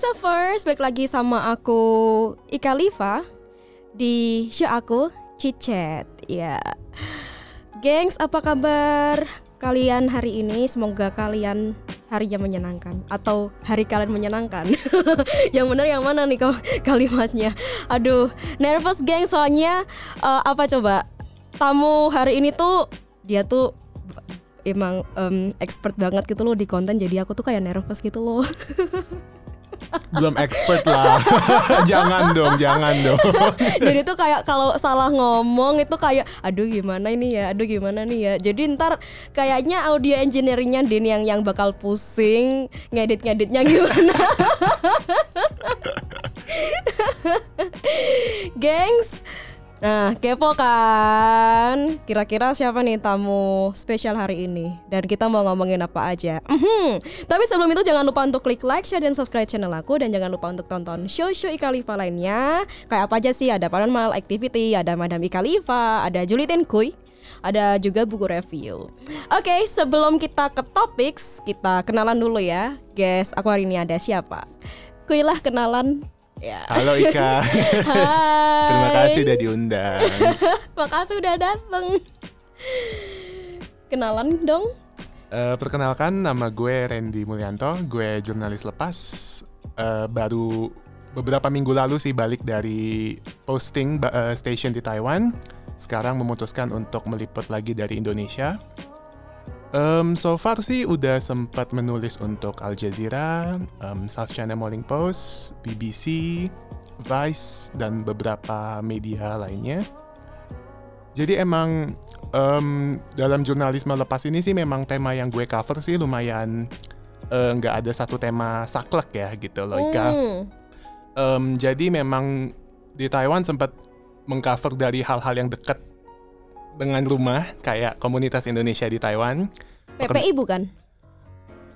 Hai Suffers, balik lagi sama aku Ika Liva di show aku Chit Chat. Ya, gengs, apa kabar kalian hari ini? Semoga kalian harinya menyenangkan atau hari kalian menyenangkan. yang benar yang mana nih kalimatnya? Aduh, nervous geng soalnya uh, apa coba? Tamu hari ini tuh dia tuh emang um, expert banget gitu loh di konten jadi aku tuh kayak nervous gitu loh. belum expert lah. Jangan dong jangan dong. Jadi tuh kayak kalau salah ngomong itu kayak aduh gimana ini ya? Aduh gimana nih ya? Jadi ntar kayaknya audio engineeringnya Den yang yang bakal pusing ngedit ngeditnya gimana? Gengs Nah, kepo kan? Kira-kira siapa nih tamu spesial hari ini? Dan kita mau ngomongin apa aja? Mhm. Tapi sebelum itu jangan lupa untuk klik like, share, dan subscribe channel aku Dan jangan lupa untuk tonton show-show Ika Liva lainnya Kayak apa aja sih? Ada Paranormal Activity, ada Madam Ika Liva, ada Julitin Kuy ada juga buku review. Oke, okay, sebelum kita ke topik, kita kenalan dulu ya. Guys, aku hari ini ada siapa? Kuilah kenalan Ya. Halo Ika. Hai. Terima kasih udah diundang. Makasih udah dateng. Kenalan dong. Uh, perkenalkan nama gue Randy Mulyanto, gue jurnalis lepas. Uh, baru beberapa minggu lalu sih balik dari posting uh, station di Taiwan. Sekarang memutuskan untuk meliput lagi dari Indonesia. Um, so far sih udah sempat menulis untuk Al Jazeera, um, South China Morning Post, BBC, Vice, dan beberapa media lainnya. Jadi emang um, dalam jurnalisme lepas ini sih memang tema yang gue cover sih lumayan eh, nggak uh, ada satu tema saklek ya gitu loh Ika. Mm. Um, jadi memang di Taiwan sempat mengcover dari hal-hal yang dekat dengan rumah kayak komunitas Indonesia di Taiwan. PPI bukan?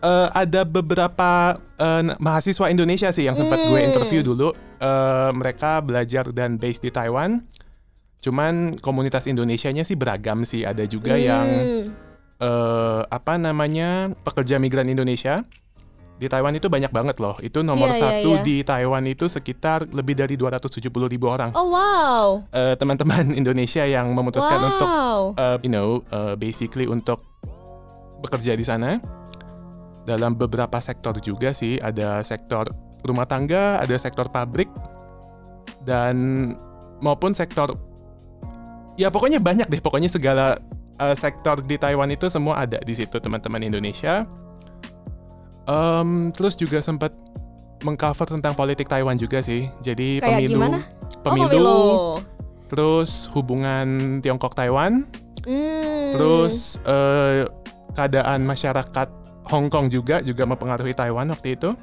Uh, ada beberapa uh, mahasiswa Indonesia sih yang sempat hmm. gue interview dulu. Uh, mereka belajar dan base di Taiwan. Cuman komunitas Indonesianya sih beragam sih. Ada juga hmm. yang uh, apa namanya pekerja migran Indonesia di Taiwan itu banyak banget loh. Itu nomor yeah, iya, satu yeah, yeah. di Taiwan itu sekitar lebih dari 270 ribu orang. Oh wow. Uh, teman-teman Indonesia yang memutuskan wow. untuk, uh, you know, uh, basically untuk bekerja di sana. Dalam beberapa sektor juga sih. Ada sektor rumah tangga, ada sektor pabrik, dan maupun sektor ya pokoknya banyak deh. Pokoknya segala uh, sektor di Taiwan itu semua ada di situ teman-teman Indonesia. Um, terus juga sempat mengcover tentang politik Taiwan juga sih. Jadi Kayak pemilu, gimana? pemilu, oh, pemilu, terus hubungan Tiongkok Taiwan, hmm. terus uh, keadaan masyarakat Hong Kong juga juga mempengaruhi Taiwan waktu itu.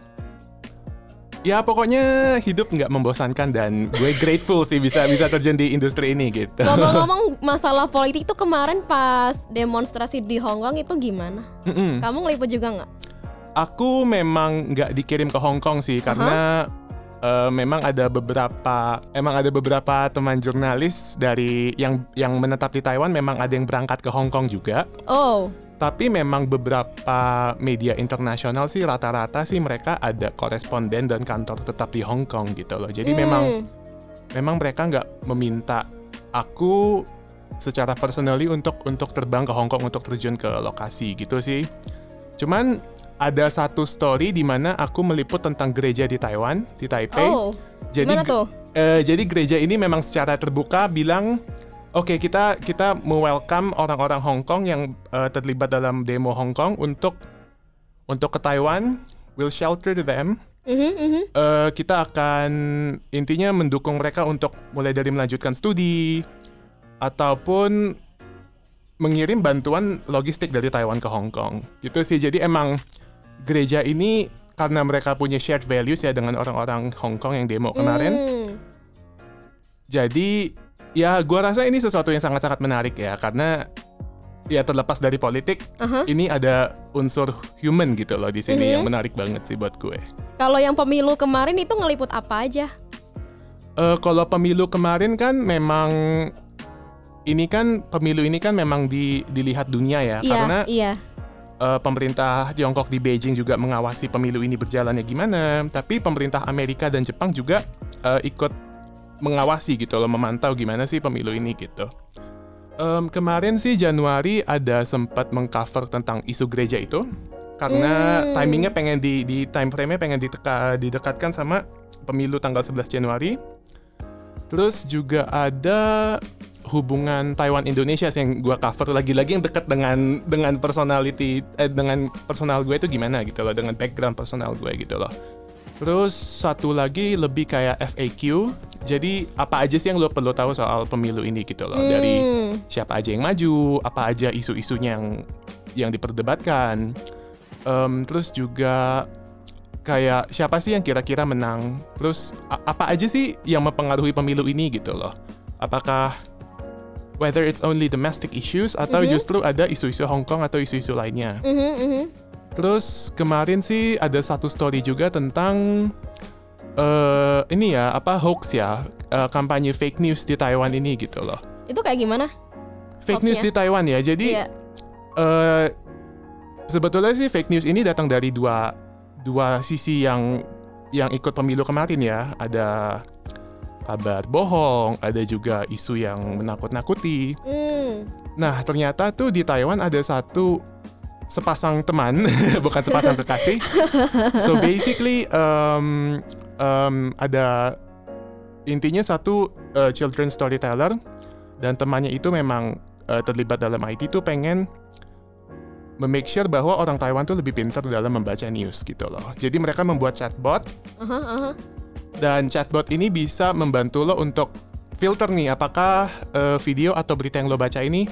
Ya pokoknya hidup nggak membosankan dan gue grateful sih bisa bisa terjun di industri ini gitu. Ngomong-ngomong masalah politik itu kemarin pas demonstrasi di Hong Kong itu gimana? Mm -mm. Kamu ngeliput juga nggak? Aku memang nggak dikirim ke Hong Kong sih karena uh, memang ada beberapa emang ada beberapa teman jurnalis dari yang yang menetap di Taiwan memang ada yang berangkat ke Hong Kong juga. Oh. Tapi memang beberapa media internasional sih rata-rata sih mereka ada koresponden dan kantor tetap di Hong Kong gitu loh. Jadi hmm. memang memang mereka nggak meminta aku secara personally untuk untuk terbang ke Hong Kong untuk terjun ke lokasi gitu sih. Cuman ada satu story di mana aku meliput tentang gereja di Taiwan, di Taipei. Oh, jadi tuh? Uh, jadi gereja ini memang secara terbuka bilang Oke, okay, kita kita welcome orang-orang Hong Kong yang uh, terlibat dalam demo Hong Kong untuk untuk ke Taiwan. We'll shelter them. Mm-hmm, mm-hmm. Uh, kita akan intinya mendukung mereka untuk mulai dari melanjutkan studi ataupun mengirim bantuan logistik dari Taiwan ke Hong Kong. Gitu sih. Jadi emang gereja ini karena mereka punya shared values ya dengan orang-orang Hong Kong yang demo kemarin. Mm. Jadi ya gue rasa ini sesuatu yang sangat-sangat menarik ya karena ya terlepas dari politik, uh-huh. ini ada unsur human gitu loh di sini mm-hmm. yang menarik banget sih buat gue. Kalau yang pemilu kemarin itu ngeliput apa aja? Uh, kalau pemilu kemarin kan memang ini kan pemilu ini kan memang di, dilihat dunia ya iya, karena iya eh, pemerintah Tiongkok di Beijing juga mengawasi pemilu ini berjalannya gimana, tapi pemerintah Amerika dan Jepang juga eh, ikut mengawasi gitu loh, memantau gimana sih pemilu ini gitu. Em, kemarin sih Januari ada sempat mengcover tentang isu gereja itu karena Hmm. timingnya pengen di di time frame-nya pengen diteka, didekatkan sama pemilu tanggal 11 Januari. Terus juga ada hubungan Taiwan Indonesia sih yang gua cover lagi-lagi yang dekat dengan dengan personality eh, dengan personal gue itu gimana gitu loh dengan background personal gue gitu loh. Terus satu lagi lebih kayak FAQ. Jadi apa aja sih yang lo perlu tahu soal pemilu ini gitu loh dari Hmm. siapa aja yang maju, apa aja isu-isunya yang yang diperdebatkan. Em, terus juga kayak siapa sih yang kira-kira menang? Terus apa aja sih yang mempengaruhi pemilu ini gitu loh? Apakah whether it's only domestic issues atau Mhm. justru ada isu-isu Hong Kong atau isu-isu lainnya? Mhm, mhm. Terus kemarin sih ada satu story juga tentang eh ini ya apa hoax ya eh, kampanye fake news di Taiwan ini gitu loh. Itu kayak gimana? Fake news di Taiwan ya. Jadi Iya. eh sebetulnya sih fake news ini datang dari dua dua sisi yang yang ikut pemilu kemarin ya. Ada kabar bohong, ada juga isu yang menakut-nakuti. Hmm. Nah, ternyata tuh di Taiwan ada satu sepasang teman, bukan sepasang kekasih. So basically um, um, ada intinya satu uh, children storyteller dan temannya itu memang uh, terlibat dalam IT tuh pengen memake sure bahwa orang Taiwan tuh lebih pintar dalam membaca news gitu loh. Jadi mereka membuat chatbot Aha, aha. Dan chatbot ini bisa membantu lo untuk filter nih apakah eh, video atau berita yang lo baca ini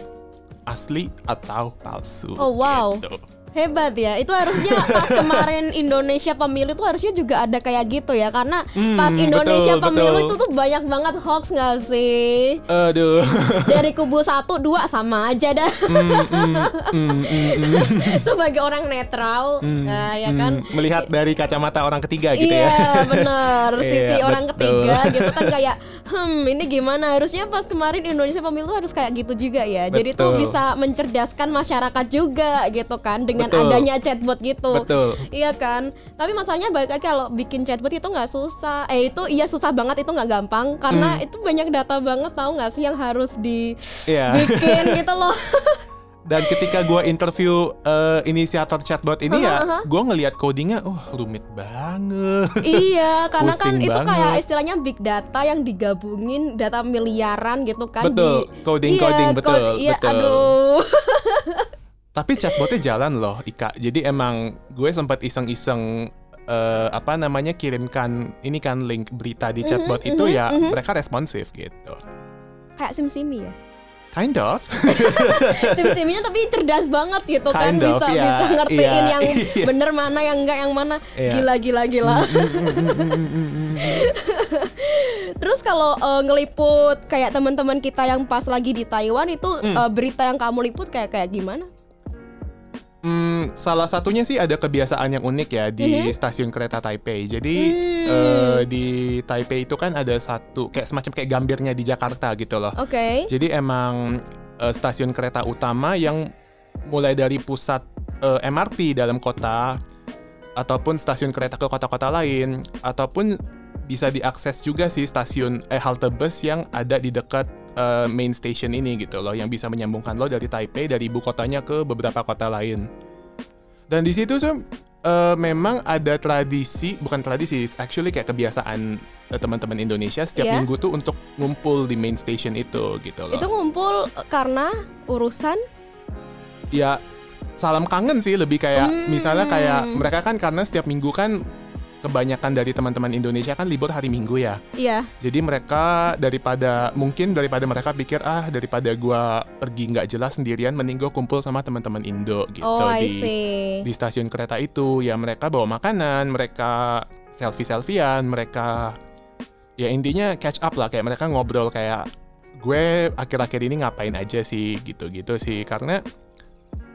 asli atau palsu. Oh, wow. gitu. Hebat ya. Itu harusnya pas kemarin Indonesia pemilu itu harusnya juga ada kayak gitu ya. Karena Hmm, pas Indonesia betul, pemilu betul. itu tuh banyak banget hoax nggak sih? Aduh. Dari kubu satu dua sama aja dah. Hmm, hmm, hmm, hmm, hmm, Sebagai orang netral, hmm, nah, ya hmm. kan. Melihat dari kacamata orang ketiga gitu iya, ya. bener. Sisi Iya, orang betul. ketiga gitu kan kayak, hmm ini gimana? Harusnya pas kemarin Indonesia pemilu harus kayak gitu juga ya. Jadi tuh Betul. bisa mencerdaskan masyarakat juga gitu kan dengan Betul. adanya chatbot gitu. Betul. Iya kan. Tapi masalahnya balik lagi kalau bikin chatbot itu nggak susah. Eh itu iya susah banget itu nggak gampang karena Hmm. itu banyak data banget tahu nggak sih yang harus Iya. dibikin gitu loh. Dan ketika gua interview eh, inisiator chatbot ini ya, Aha, aha. gua ngelihat codingnya, oh rumit banget. iya, karena kan Pusing itu banget. kayak istilahnya big data yang digabungin data miliaran gitu kan Betul, di coding-coding, Iya, betul, code- Iya, betul. aduh. Tapi chatbotnya jalan loh, Ika. Jadi emang gue sempat iseng-iseng eh, apa namanya kirimkan ini kan link berita di chatbot itu mhm, ya mhm. mereka responsif gitu. kayak sim-simi ya. Kind of. Sim-siminya tapi cerdas banget gitu kan Kind of, bisa iya, bisa ngertiin iya, yang iya. bener mana yang enggak yang mana. Iya. Gila gila gila. Terus kalau eh, ngeliput kayak teman-teman kita yang pas lagi di Taiwan itu Hmm. eh, berita yang kamu liput kayak kayak gimana? Hmm, salah satunya sih ada kebiasaan yang unik ya di Mhm. stasiun kereta Taipei. Jadi Hmm. eh, di Taipei itu kan ada satu kayak semacam kayak gambirnya di Jakarta gitu loh. Oke. Jadi emang eh, stasiun kereta utama yang mulai dari pusat eh, MRT dalam kota ataupun stasiun kereta ke kota-kota lain ataupun bisa diakses juga sih stasiun eh halte bus yang ada di dekat eh, main station ini gitu loh yang bisa menyambungkan lo dari Taipei dari ibu kotanya ke beberapa kota lain. Dan di situ tuh eh, memang ada tradisi, bukan tradisi, it's actually kayak kebiasaan eh, teman-teman Indonesia setiap Iya. minggu tuh untuk ngumpul di main station itu gitu loh. Itu ngumpul karena urusan ya salam kangen sih lebih kayak Hmm. misalnya kayak mereka kan karena setiap minggu kan kebanyakan dari teman-teman Indonesia kan libur hari Minggu ya. iya. Jadi mereka daripada mungkin daripada mereka pikir ah daripada gua pergi nggak jelas sendirian mending gua kumpul sama teman-teman Indo gitu Oh, I di see. di stasiun kereta itu ya mereka bawa makanan, mereka selfie-selfian, mereka ya intinya catch up lah kayak mereka ngobrol kayak gue akhir-akhir ini ngapain aja sih gitu-gitu sih karena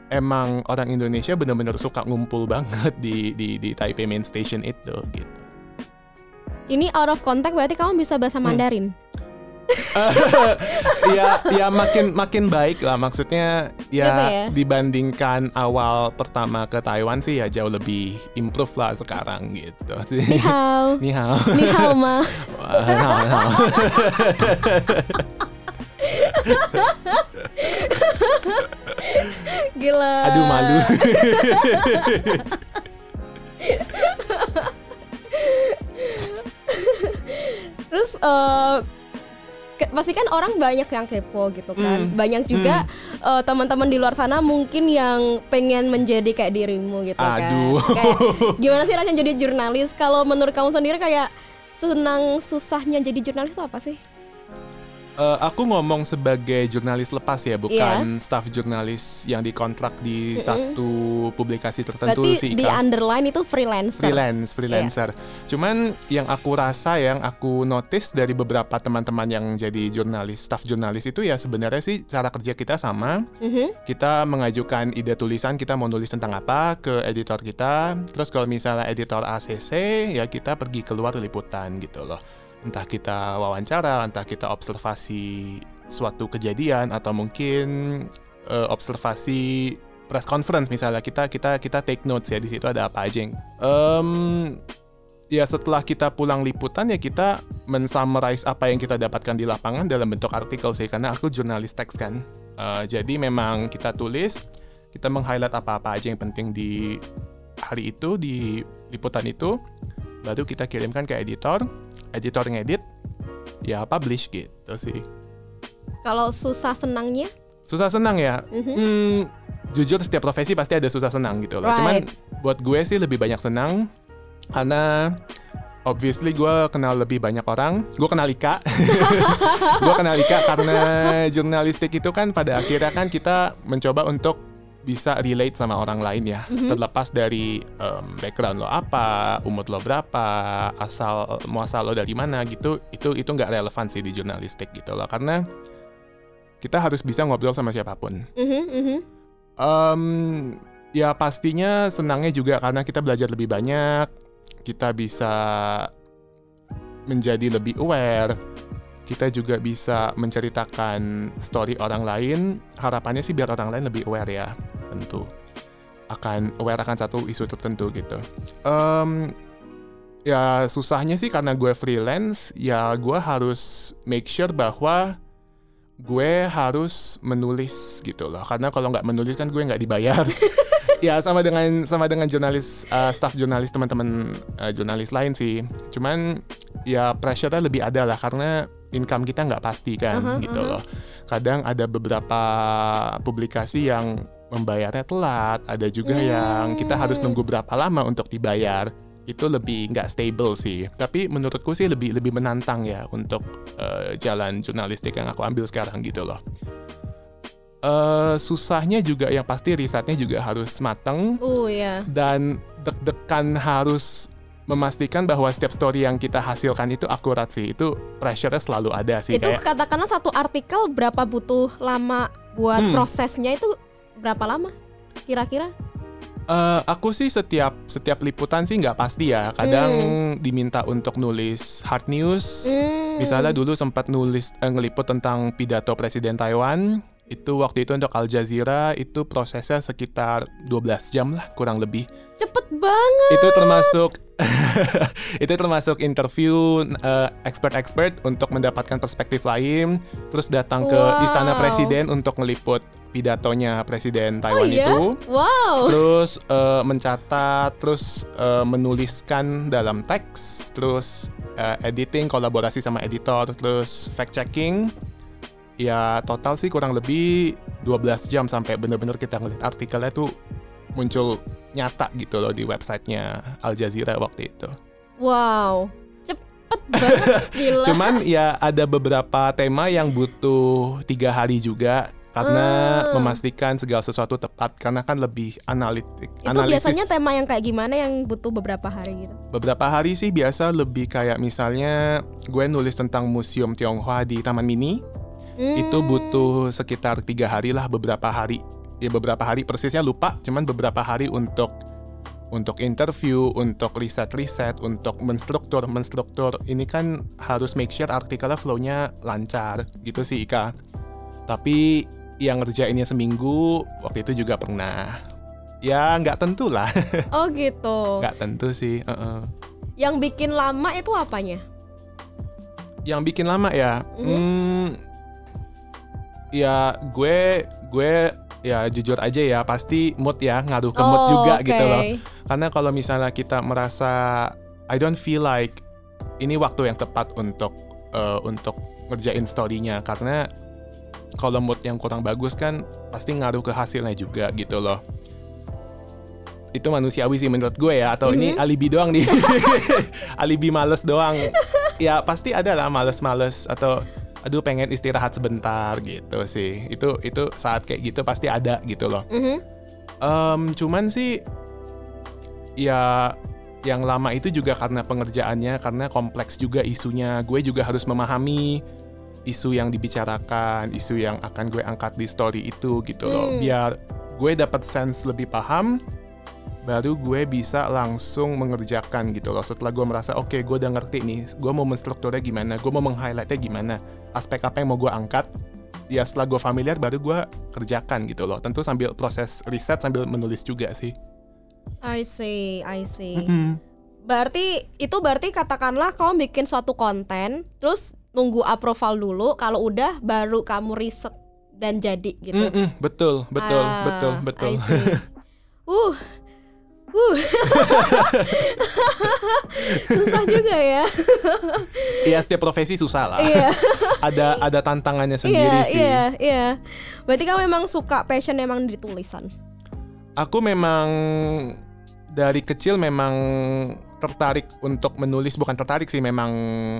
emang orang Indonesia bener-bener suka ngumpul banget di di di Taipei Main Station itu gitu. Ini out of contact berarti kamu bisa bahasa Hmm. Mandarin. ya ya makin makin baik lah maksudnya ya, Gitu ya? dibandingkan awal pertama ke Taiwan sih ya jauh lebih improve lah sekarang gitu sih. Ni hao. Ni hao. Ni hao ma. Wah, ni hao, ni hao. Gila. Aduh malu. Terus eh ke- pasti kan orang banyak yang kepo gitu kan. Hmm. Banyak juga eh, teman-teman di luar sana mungkin yang pengen menjadi kayak dirimu gitu Aduh. kan. Kayak, gimana sih rasanya jadi jurnalis? Kalau menurut kamu sendiri kayak senang susahnya jadi jurnalis itu apa sih? Eh, aku ngomong sebagai jurnalis lepas ya, Iya. bukan staff jurnalis yang dikontrak di satu publikasi tertentu Berarti sih. di Ika. underline itu freelancer. freelance freelancer. Cuman yang aku rasa yang aku notice dari beberapa teman-teman yang jadi jurnalis, staff jurnalis itu ya sebenarnya sih cara kerja kita sama. Mhm. Kita mengajukan ide tulisan kita mau nulis tentang apa ke editor kita. Terus kalau misalnya editor ACC ya kita pergi keluar liputan gitu loh. Entah kita wawancara, entah kita observasi suatu kejadian atau mungkin eh, observasi press conference misalnya kita kita kita take notes ya di situ ada apa aja yang Em, ya setelah kita pulang liputan ya kita mensummarize apa yang kita dapatkan di lapangan dalam bentuk artikel sih karena aku jurnalis teks kan. Eh, jadi memang kita tulis kita meng-highlight apa-apa aja yang penting di hari itu di liputan itu baru kita kirimkan ke editor editor ngedit ya publish gitu sih Kalau susah senangnya? susah senang ya Mhm. Hmm, jujur setiap profesi pasti ada susah senang gitu loh. Cuman Right. buat gue sih lebih banyak senang karena obviously gue kenal lebih banyak orang. Gue kenal Ika. gue kenal Ika karena jurnalistik itu kan pada akhirnya kan kita mencoba untuk bisa relate sama orang lain ya. Terlepas dari em, background lo apa, umur lo berapa, asal muasal lo dari mana gitu, itu itu nggak relevan sih di jurnalistik gitu loh. Karena kita harus bisa ngobrol sama siapa pun. Mhm, mhm. Em, ya pastinya senangnya juga karena kita belajar lebih banyak, kita bisa menjadi lebih aware, kita juga bisa menceritakan story orang lain. Harapannya sih biar orang lain lebih aware ya, tentu akan aware akan satu isu tertentu gitu. Em, ya susahnya sih karena gue freelance, ya gue harus make sure bahwa gue harus menulis gitu loh karena kalau nggak menulis kan gue nggak dibayar ya sama dengan sama dengan jurnalis uh, staff jurnalis teman-teman uh, jurnalis lain sih cuman ya pressure-nya lebih ada lah karena income kita nggak pasti kan Aha, gitu aha. loh kadang ada beberapa publikasi yang membayarnya telat ada juga yang kita harus Hmm. nunggu berapa lama untuk dibayar itu lebih nggak stable sih tapi menurutku sih lebih lebih menantang ya untuk eh, jalan jurnalistik yang aku ambil sekarang gitu loh eh susahnya juga yang pasti risetnya juga harus mateng Oh ya. dan deg-degan harus memastikan bahwa setiap story yang kita hasilkan itu akurat sih itu pressure-nya selalu ada sih Itu kayak katakanlah satu artikel berapa butuh lama buat Hmm. prosesnya itu berapa lama? Kira-kira? Eh, aku sih setiap setiap liputan sih nggak pasti ya kadang Hmm. diminta untuk nulis hard news Hmm. Misalnya dulu sempat nulis eh, ngeliput tentang pidato Presiden Taiwan. Itu waktu itu untuk Al Jazeera itu prosesnya sekitar 12 jam lah kurang lebih. cepet banget. Itu termasuk itu termasuk interview eh, expert-expert untuk mendapatkan perspektif lain, terus datang ke Wow. istana presiden untuk ngeliput pidatonya Presiden Oh Taiwan iya? itu Wow. terus eh, mencatat, terus eh, menuliskan dalam teks, terus eh, editing, kolaborasi sama editor, terus fact checking. Ya total sih kurang lebih 12 jam sampai bener-bener kita ngeliat artikelnya tuh muncul nyata gitu loh di websitenya Al Jazeera waktu itu. Wow. Cepet banget gila. Cuman ya ada beberapa tema yang butuh tiga hari juga karena Ah. memastikan segala sesuatu tepat karena kan lebih analitik. itu analisis. biasanya tema yang kayak gimana yang butuh beberapa hari gitu? Beberapa hari sih biasa lebih kayak misalnya gue nulis tentang Museum Tionghoa di Taman Mini Hmm. itu butuh sekitar tiga hari lah beberapa hari ya beberapa hari persisnya lupa cuman beberapa hari untuk untuk interview, untuk riset-riset, untuk menstruktur, menstruktur. Ini kan harus make sure artikelnya flow-nya lancar gitu sih Ika. Tapi yang ngerjainnya seminggu waktu itu juga pernah. Ya nggak tentu lah, Oh gitu. nggak tentu sih. uh-uh. Yang bikin lama itu apanya? Yang bikin lama ya, Mhm. hmm, ya gue gue ya jujur aja ya pasti mood ya ngaruh ke mood Oh, juga oke. gitu loh. Karena kalau misalnya kita merasa I don't feel like ini waktu yang tepat untuk eh, untuk ngerjain story-nya karena kalau mood yang kurang bagus kan pasti ngaruh ke hasilnya juga gitu loh. Itu manusiawi sih menurut gue ya atau ini Mhm. alibi doang nih. alibi males doang. ya pasti ada lah males-males atau aduh pengen istirahat sebentar gitu sih. Itu itu saat kayak gitu pasti ada gitu loh. Mhm. Em, cuman sih ya yang lama itu juga karena pengerjaannya karena kompleks juga isunya gue juga harus memahami isu yang dibicarakan isu yang akan gue angkat di story itu gitu loh Hmm. biar gue dapat sense lebih paham baru gue bisa langsung mengerjakan gitu loh setelah gue merasa oke gue udah ngerti nih gue mau menstrukturnya gimana gue mau meng-highlightnya gimana aspek apa yang mau gue angkat ya setelah gue familiar baru gue kerjakan gitu loh tentu sambil proses riset sambil menulis juga sih I see, I see. Mm. Berarti itu berarti katakanlah kamu bikin suatu konten, terus nunggu approval dulu. Kalau udah baru kamu riset dan jadi gitu. Mm-mm, betul betul Ah, betul betul I see. uh, uh. Susah juga ya. Iya setiap profesi susah lah Iya, ada ada tantangannya sendiri iya, sih iya, iya. Berarti kamu memang suka passion emang di tulisan. aku memang dari kecil memang tertarik untuk menulis bukan tertarik sih memang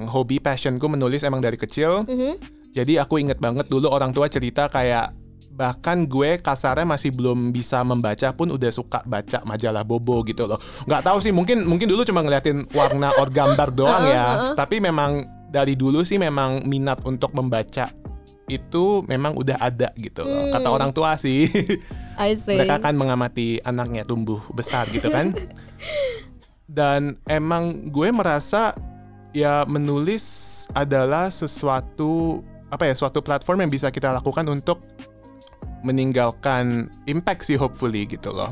hobi passionku menulis emang dari kecil Mhm. jadi aku inget banget dulu orang tua cerita kayak bahkan gue kasarnya masih belum bisa membaca pun udah suka baca majalah bobo gitu loh. Nggak tahu sih mungkin mungkin dulu cuma ngeliatin warna or gambar doang ya. Tapi memang dari dulu sih memang minat untuk membaca itu memang udah ada gitu loh. Kata Hmm. orang tua sih. I see. mereka kan mengamati anaknya tumbuh besar gitu kan. Dan emang gue merasa ya menulis adalah sesuatu apa ya suatu platform yang bisa kita lakukan untuk meninggalkan impact sih hopefully gitu loh.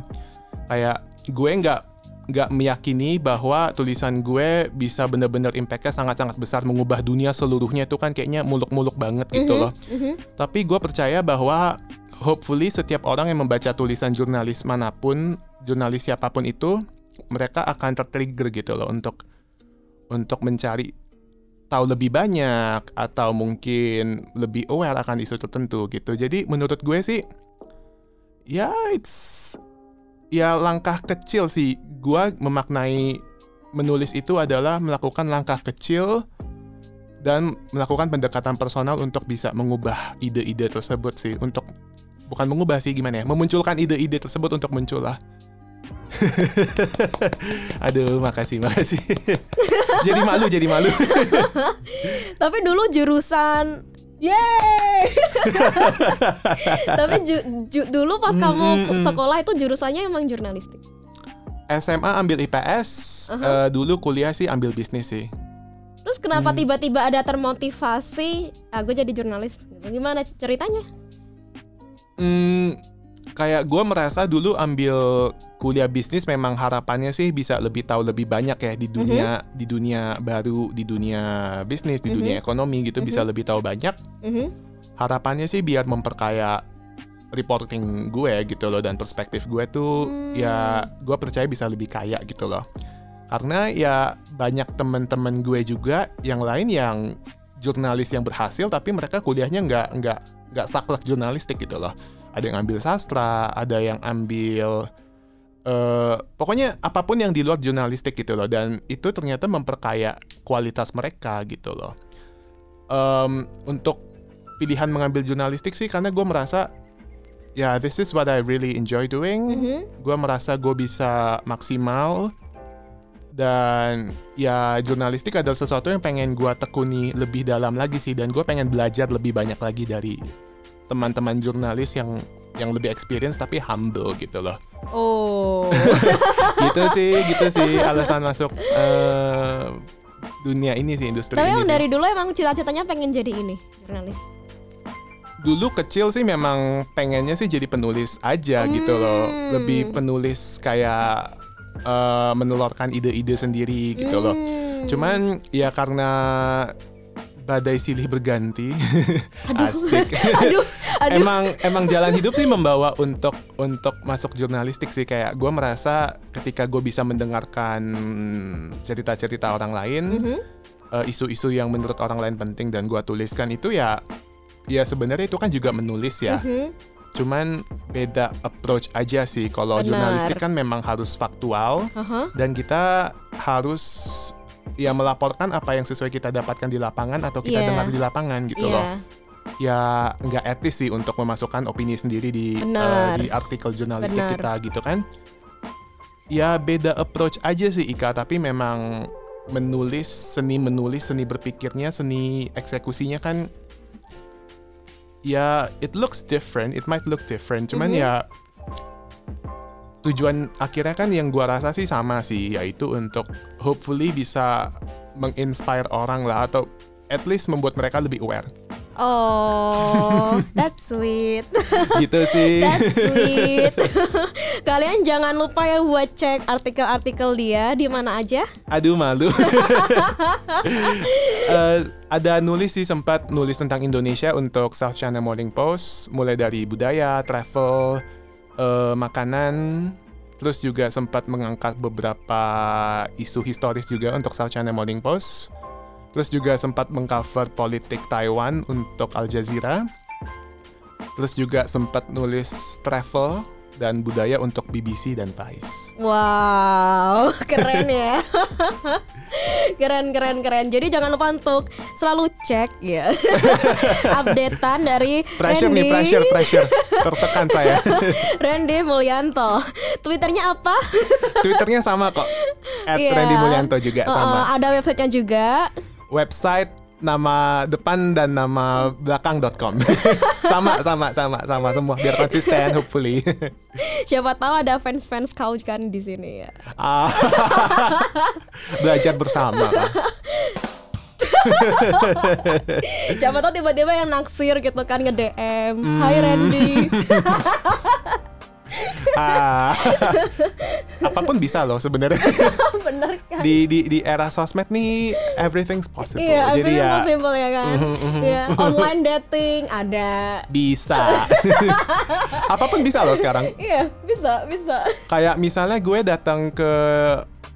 Kayak gue nggak nggak meyakini bahwa tulisan gue bisa bener-bener impactnya sangat-sangat besar mengubah dunia seluruhnya. Itu kan kayaknya muluk-muluk banget gitu Mhm, loh. mhm. tapi gue percaya bahwa hopefully setiap orang yang membaca tulisan jurnalis mana pun, jurnalis siapa pun itu, mereka akan tertrigger gitu loh untuk untuk mencari tahu lebih banyak atau mungkin lebih aware akan isu tertentu gitu. Jadi menurut gue sih ya it's ya langkah kecil sih. Gue memaknai menulis itu adalah melakukan langkah kecil dan melakukan pendekatan personal untuk bisa mengubah ide-ide tersebut sih untuk bukan mengubah sih gimana ya memunculkan ide-ide tersebut untuk muncul lah aduh makasih makasih jadi malu jadi malu Tapi dulu jurusan Yeay. Tapi ju- ju- dulu pas Mm, kamu mm, mm. sekolah itu jurusannya emang jurnalistik. SMA ambil IPS Aha. eh, dulu kuliah sih ambil bisnis sih Terus kenapa Hmm. tiba-tiba ada termotivasi, ah, gue jadi jurnalis? Gimana ceritanya? Hmm, kayak gue merasa dulu ambil kuliah bisnis memang harapannya sih bisa lebih tahu lebih banyak ya di dunia di dunia baru di dunia bisnis di Mhm. dunia ekonomi gitu bisa Mhm. lebih tahu banyak Mhm. harapannya sih biar memperkaya reporting gue gitu loh dan perspektif gue tuh Hmm. ya gue percaya bisa lebih kaya gitu loh karena ya banyak teman-teman gue juga yang lain yang jurnalis yang berhasil tapi mereka kuliahnya nggak nggak nggak saklek jurnalistik gitu loh ada yang ambil sastra ada yang ambil eh pokoknya apa pun yang di luar jurnalistik gitu loh dan itu ternyata memperkaya kualitas mereka gitu loh. Em, untuk pilihan mengambil jurnalistik sih karena gue merasa ya this is what I really enjoy doing. Mhm. gue merasa gue bisa maksimal. Dan ya jurnalistik adalah sesuatu yang pengen gue tekuni lebih dalam lagi sih dan gue pengen belajar lebih banyak lagi dari teman-teman jurnalis yang yang lebih experience tapi humble gitu loh. Oh. gitu sih, gitu sih alasan masuk eh, dunia ini sih industri Tapi ini sih. dari dulu emang cita-citanya pengen jadi ini jurnalis. Dulu kecil sih memang pengennya sih jadi penulis aja gitu loh. Hmm. Lebih penulis kayak eh, menelurkan ide-ide sendiri gitu loh. Hmm. Cuman ya karena badai silih berganti, Aduh. asik. aduh, aduh. emang emang jalan hidup sih membawa untuk untuk masuk jurnalistik sih kayak gue merasa ketika gue bisa mendengarkan cerita-cerita orang lain, Mhm. eh, isu-isu yang menurut orang lain penting dan gue tuliskan itu ya ya sebenarnya itu kan juga menulis ya. Mhm. Cuman beda approach aja sih. Kalau jurnalistik kan memang harus faktual Aha. dan kita harus ya melaporkan apa yang sesuai kita dapatkan di lapangan atau kita Iya. dengar di lapangan gitu Iya. loh. Ya nggak etis sih untuk memasukkan opini sendiri di eh, di artikel jurnalistik Benar. kita gitu kan. Ya beda approach aja sih Ika, tapi memang menulis seni menulis seni berpikirnya seni eksekusinya kan ya it looks different, it might look different, cuman Mhm. ya tujuan akhirnya kan yang gua rasa sih sama sih yaitu untuk hopefully bisa menginspire orang lah atau at least membuat mereka lebih aware Oh, that's sweet. gitu sih That's sweet. Kalian jangan lupa ya buat cek artikel-artikel dia di mana aja. aduh malu Eh, ada nulis sih sempat nulis tentang Indonesia untuk South China Morning Post mulai dari budaya travel eh, makanan terus juga sempat mengangkat beberapa isu historis juga untuk South China Morning Post Terus juga sempat mengcover politik Taiwan untuk Al Jazeera. Terus juga sempat nulis travel dan budaya untuk BBC dan Vice. Wow, keren ya. keren keren keren. Jadi jangan lupa untuk selalu cek ya updatean dari Pressure Randy nih, pressure, pressure. Tertekan saya. Randy Mulyanto. Twitternya apa? Twitternya sama kok. At Iya. Randy Mulyanto juga Uh, sama. uh, ada websitenya juga. Website nama depan dan nama belakang.com. sama, sama, sama, sama semua biar konsisten hopefully. Siapa tahu ada fans-fans kau kan di sini ya. Ah. Belajar bersama. Siapa tahu tiba-tiba yang naksir gitu kan nge-DM. Hmm. Hai Randy. Ah. Apa pun bisa loh sebenarnya. Bener kan? di di di era sosmed nih everything's possible. Iya, Jadi everything ya possible ya kan. Mhm, Iya, online dating ada. bisa. Apa pun bisa loh sekarang. Iya, bisa, bisa. Kayak misalnya gue datang ke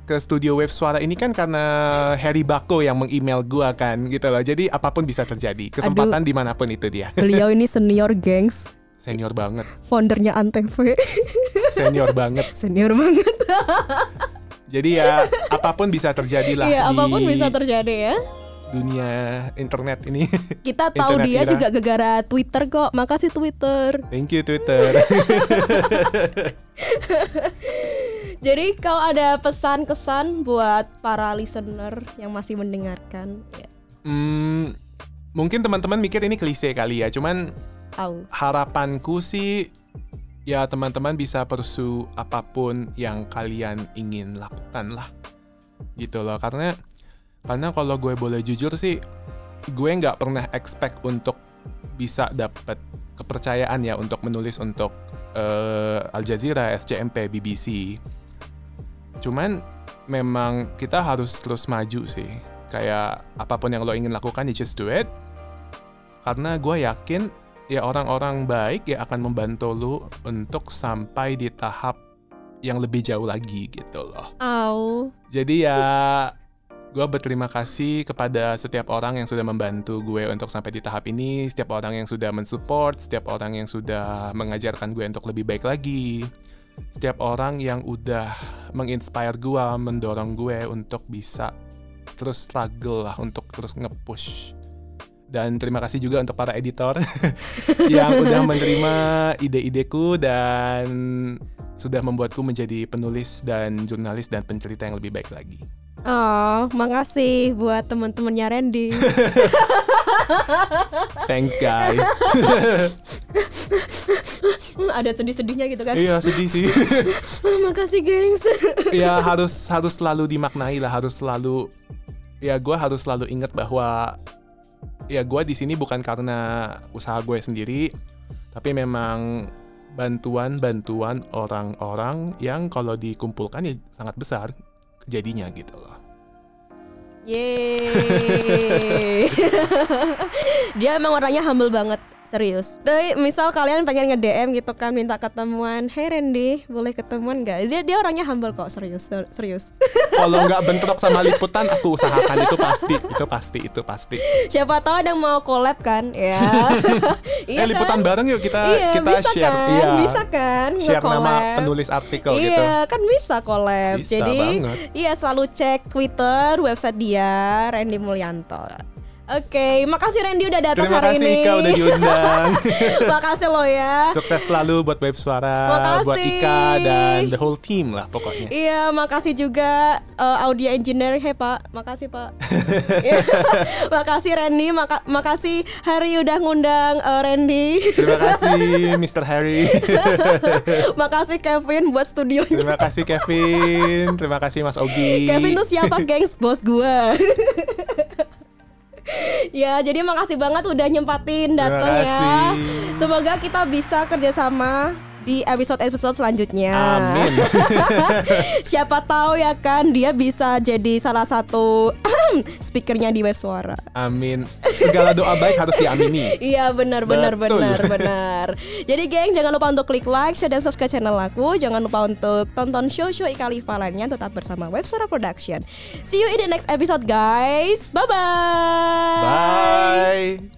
ke studio wave suara ini kan karena Harry Bako yang meng-email gue kan gitu loh. Jadi apa pun bisa terjadi. Kesempatan di mana pun itu dia. Beliau ini senior gengs, Senior banget. foundernya Antv. Senior banget. senior banget. Jadi ya apa pun bisa terjadi lah Iya, di apa pun bisa terjadi ya. dunia internet ini. Kita tahu Internet dia era. juga gegara Twitter kok. Makasih Twitter. Thank you Twitter. Jadi kau ada pesan kesan buat para listener yang masih mendengarkan? Ya, Hmm, mungkin teman-teman mikir ini klise kali ya, cuman tahu. harapanku sih ya teman-teman bisa pursue apa pun yang kalian ingin lakukan lah gitu loh karena karena kalau gue boleh jujur sih gue nggak pernah expect untuk bisa dapat kepercayaan ya untuk menulis untuk eh, Al Jazeera, SCMP, BBC. Cuman memang kita harus terus maju sih. Kayak apa pun yang lo ingin lakukan, you just do it. Karena gue yakin ya orang-orang baik ya akan membantu lo untuk sampai di tahap yang lebih jauh lagi gitu loh. Au. Jadi ya gue berterima kasih kepada setiap orang yang sudah membantu gue untuk sampai di tahap ini, setiap orang yang sudah mensupport, setiap orang yang sudah mengajarkan gue untuk lebih baik lagi, setiap orang yang udah menginspire gue, mendorong gue untuk bisa terus struggle lah, untuk terus nge-push. Dan terima kasih juga untuk para editor yang udah menerima ide-ideku dan sudah membuatku menjadi penulis dan jurnalis dan pencerita yang lebih baik lagi. Oh, makasih buat teman-temannya Randy. Thanks guys. ada sedih-sedihnya gitu kan. Iya sedih sih. Makasih gengs. ya harus harus selalu dimaknai lah, harus selalu ya gue harus selalu ingat bahwa ya gue di sini bukan karena usaha gue sendiri, tapi memang bantuan-bantuan orang-orang yang kalau dikumpulkan ya sangat besar jadinya gitu loh. Yeay. Dia emang orangnya humble banget. Serius. Tapi misal kalian pengen nge-DM gitu kan minta ketemuan, "Hey Randy, boleh ketemuan nggak?" Dia dia orangnya humble kok, serius, ser- serius. Kalau nggak bentrok sama liputan, aku usahakan itu pasti, itu pasti, itu pasti. Siapa tahu ada yang mau collab kan? Ya. eh liputan bareng yuk kita Iya, kita bisa share, kan? iya. Bisa kan? Share nama penulis artikel iya, gitu. kan bisa collab. Bisa Jadi, banget. iya selalu cek Twitter, website dia, Randy Mulyanto. Oke, makasih Randy udah datang Terima hari kasih ini. Ika udah diundang. makasih lo ya. Sukses selalu buat Web Suara, Makasih. buat Ika dan the whole team lah pokoknya. Iya, makasih juga uh, audio engineer Hey Pak, makasih Pak. Makasih Randy, maka makasih Harry udah ngundang uh, Randy. Terima kasih Mr. Harry. makasih Kevin buat studionya. Terima kasih Kevin. Terima kasih Mas Ogi. Kevin tuh siapa gengs bos gua Ya jadi makasih banget udah nyempatin datang ya. Semoga kita bisa kerjasama di episode-episode selanjutnya Amin. Siapa tahu ya kan dia bisa jadi salah satu speakernya di web suara Amin. Segala doa baik harus diamini. Iya benar benar Betul. benar benar. Jadi geng jangan lupa untuk klik like, share dan subscribe channel aku. Jangan lupa untuk tonton show-show Ika Liva lainnya tetap bersama Web Suara Production. See you in the next episode guys. Bye bye. Bye.